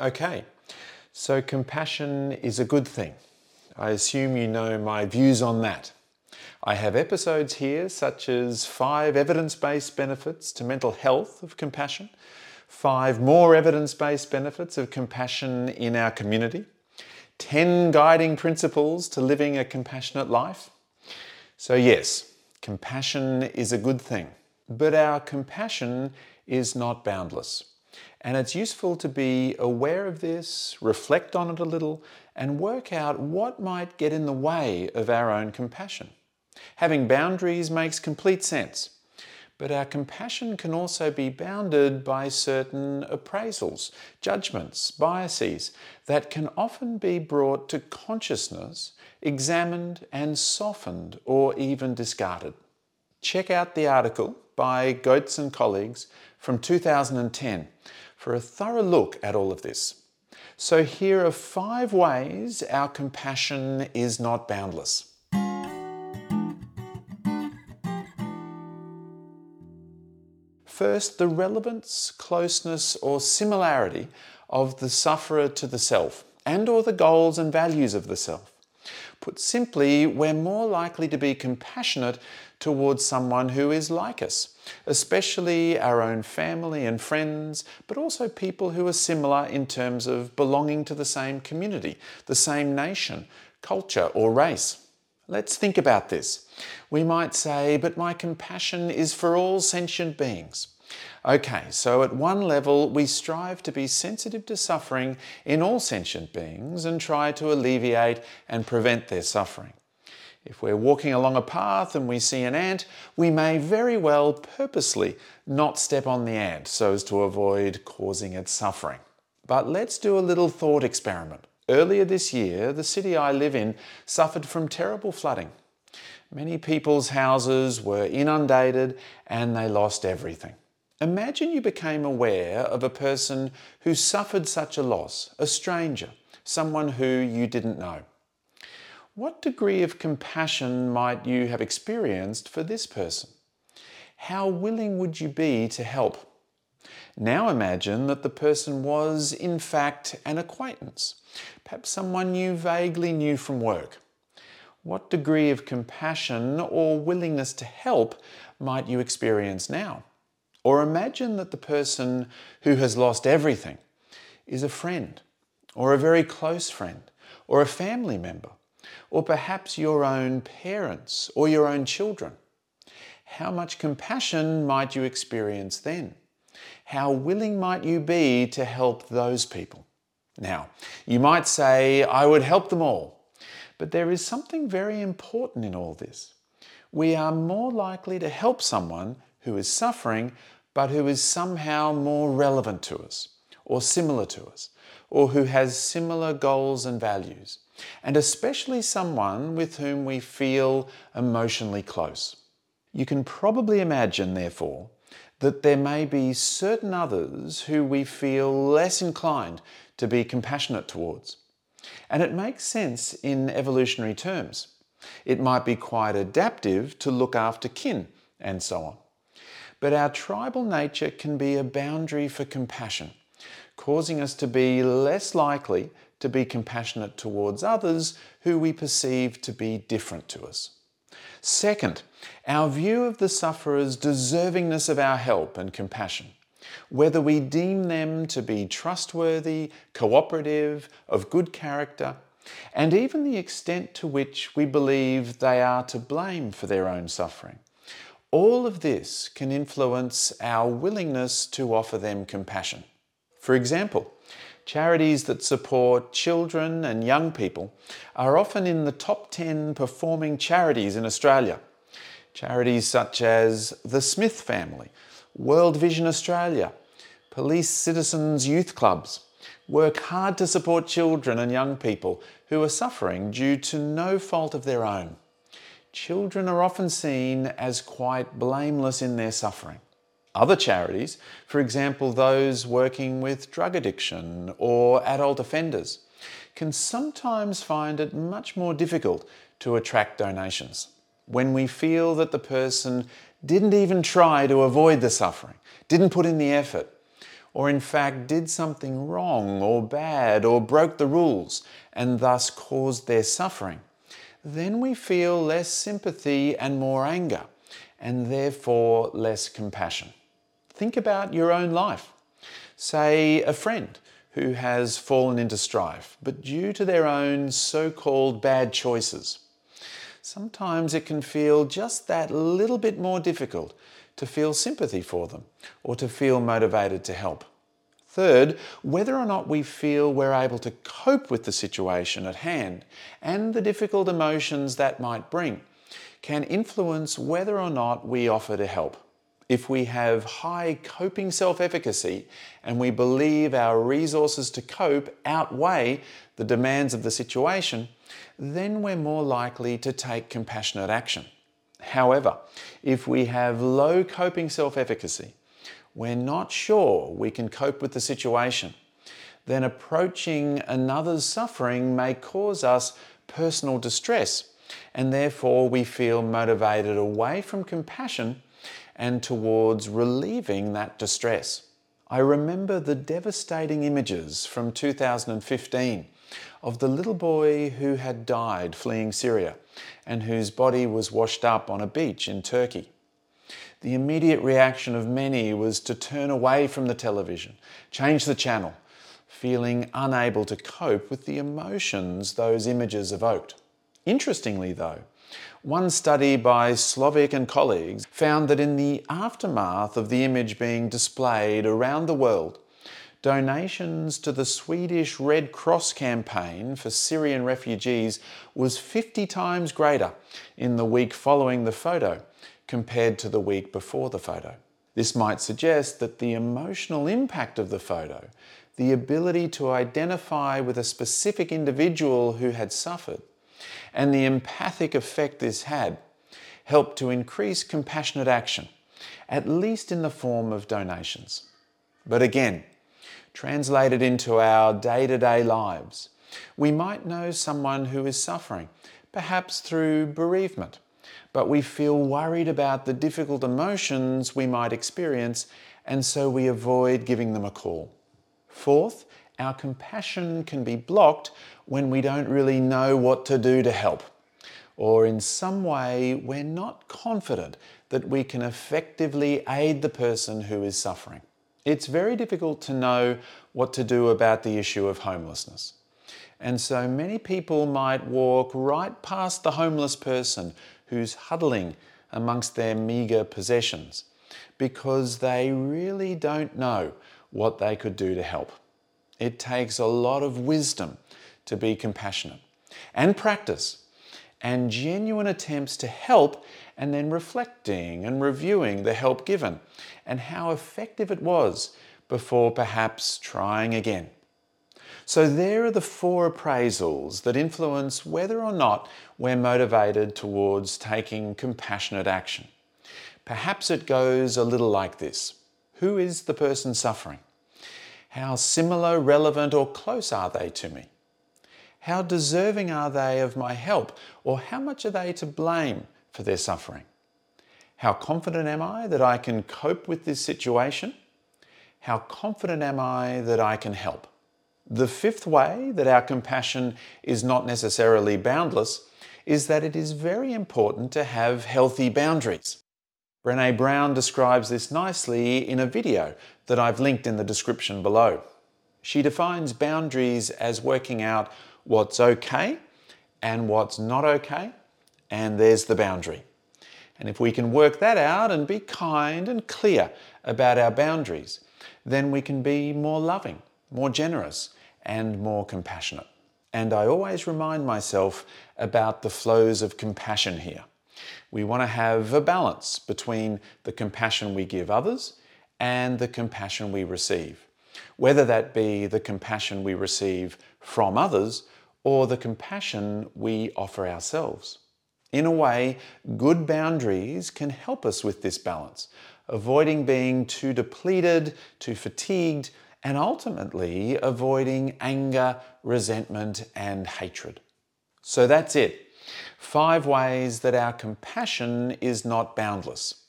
Okay, so compassion is a good thing. I assume you know my views on that. I have episodes here such as five evidence based benefits to mental health of compassion, five more evidence based benefits of compassion in our community, 10 guiding principles to living a compassionate life. So, yes, compassion is a good thing, but our compassion is not boundless. And it's useful to be aware of this, reflect on it a little, and work out what might get in the way of our own compassion. Having boundaries makes complete sense. But our compassion can also be bounded by certain appraisals, judgments, biases that can often be brought to consciousness, examined and softened, or even discarded. Check out the article by Goetz and colleagues from 2010 for a thorough look at all of this. So, here are five ways our compassion is not boundless. First, the relevance, closeness, or similarity of the sufferer to the self and or the goals and values of the self. Put simply, we're more likely to be compassionate towards someone who is like us, especially our own family and friends, but also people who are similar in terms of belonging to the same community, the same nation, culture, or race. Let's think about this. We might say, but my compassion is for all sentient beings. Okay, so at one level, we strive to be sensitive to suffering in all sentient beings and try to alleviate and prevent their suffering. If we're walking along a path and we see an ant, we may very well purposely not step on the ant so as to avoid causing it suffering. But let's do a little thought experiment. Earlier this year, the city I live in suffered from terrible flooding. Many people's houses were inundated and they lost everything. Imagine you became aware of a person who suffered such a loss, a stranger, someone who you didn't know. What degree of compassion might you have experienced for this person? How willing would you be to help? Now imagine that the person was, in fact, an acquaintance, perhaps someone you vaguely knew from work. What degree of compassion or willingness to help might you experience now? Or imagine that the person who has lost everything is a friend, or a very close friend, or a family member, or perhaps your own parents or your own children. How much compassion might you experience then? How willing might you be to help those people? Now, you might say, I would help them all. But there is something very important in all this. We are more likely to help someone who is suffering, but who is somehow more relevant to us, or similar to us, or who has similar goals and values, and especially someone with whom we feel emotionally close. You can probably imagine, therefore, that there may be certain others who we feel less inclined to be compassionate towards. And it makes sense in evolutionary terms. It might be quite adaptive to look after kin and so on. But our tribal nature can be a boundary for compassion, causing us to be less likely to be compassionate towards others who we perceive to be different to us. Second, our view of the sufferer's deservingness of our help and compassion, whether we deem them to be trustworthy, cooperative, of good character, and even the extent to which we believe they are to blame for their own suffering. All of this can influence our willingness to offer them compassion. For example, charities that support children and young people are often in the top 10 performing charities in Australia. Charities such as the Smith Family, World Vision Australia, Police Citizens Youth Clubs work hard to support children and young people who are suffering due to no fault of their own children are often seen as quite blameless in their suffering. Other charities, for example, those working with drug addiction or adult offenders, can sometimes find it much more difficult to attract donations when we feel that the person didn't even try to avoid the suffering, didn't put in the effort, or in fact did something wrong or bad or broke the rules and thus caused their suffering, then we feel less sympathy and more anger, and therefore less compassion. Think about your own life. Say a friend who has fallen into strife, but due to their own so called bad choices. Sometimes it can feel just that little bit more difficult to feel sympathy for them or to feel motivated to help. Third, whether or not we feel we're able to cope with the situation at hand and the difficult emotions that might bring can influence whether or not we offer to help. If we have high coping self efficacy and we believe our resources to cope outweigh the demands of the situation, then we're more likely to take compassionate action. However, if we have low coping self efficacy, we're not sure we can cope with the situation, then approaching another's suffering may cause us personal distress, and therefore we feel motivated away from compassion and towards relieving that distress. I remember the devastating images from 2015 of the little boy who had died fleeing Syria and whose body was washed up on a beach in Turkey. The immediate reaction of many was to turn away from the television, change the channel, feeling unable to cope with the emotions those images evoked. Interestingly, though, one study by Slovic and colleagues found that in the aftermath of the image being displayed around the world, donations to the Swedish Red Cross campaign for Syrian refugees was 50 times greater in the week following the photo compared to the week before the photo. This might suggest that the emotional impact of the photo, the ability to identify with a specific individual who had suffered, and the empathic effect this had helped to increase compassionate action, at least in the form of donations. But again, translated into our day to day lives, we might know someone who is suffering, perhaps through bereavement, but we feel worried about the difficult emotions we might experience, and so we avoid giving them a call. Fourth, our compassion can be blocked when we don't really know what to do to help, or in some way we're not confident that we can effectively aid the person who is suffering. It's very difficult to know what to do about the issue of homelessness. And so many people might walk right past the homeless person who's huddling amongst their meagre possessions because they really don't know what they could do to help. It takes a lot of wisdom to be compassionate and practice and genuine attempts to help and then reflecting and reviewing the help given and how effective it was before perhaps trying again. So, there are the four appraisals that influence whether or not we're motivated towards taking compassionate action. Perhaps it goes a little like this Who is the person suffering? How similar, relevant, or close are they to me? How deserving are they of my help, or how much are they to blame for their suffering? How confident am I that I can cope with this situation? How confident am I that I can help? The fifth way that our compassion is not necessarily boundless is that it is very important to have healthy boundaries. Brene Brown describes this nicely in a video that I've linked in the description below. She defines boundaries as working out what's okay and what's not okay, and there's the boundary. And if we can work that out and be kind and clear about our boundaries, then we can be more loving, more generous, and more compassionate. And I always remind myself about the flows of compassion here. We want to have a balance between the compassion we give others and the compassion we receive, whether that be the compassion we receive from others or the compassion we offer ourselves. In a way, good boundaries can help us with this balance, avoiding being too depleted, too fatigued, and ultimately avoiding anger, resentment, and hatred. So that's it. Five ways that our compassion is not boundless.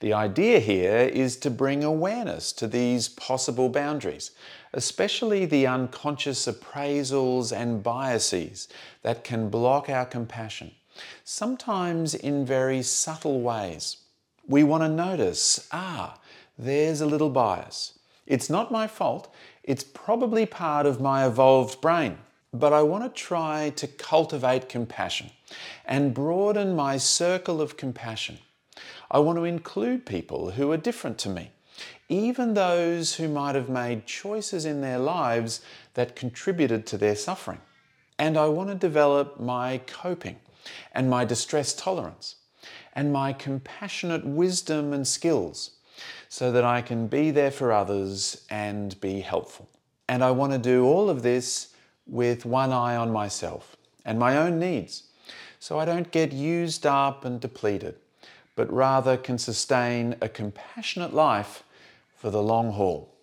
The idea here is to bring awareness to these possible boundaries, especially the unconscious appraisals and biases that can block our compassion, sometimes in very subtle ways. We want to notice, ah, there's a little bias. It's not my fault, it's probably part of my evolved brain. But I want to try to cultivate compassion and broaden my circle of compassion. I want to include people who are different to me, even those who might have made choices in their lives that contributed to their suffering. And I want to develop my coping and my distress tolerance and my compassionate wisdom and skills so that I can be there for others and be helpful. And I want to do all of this with one eye on myself and my own needs so I don't get used up and depleted, but rather can sustain a compassionate life for the long haul.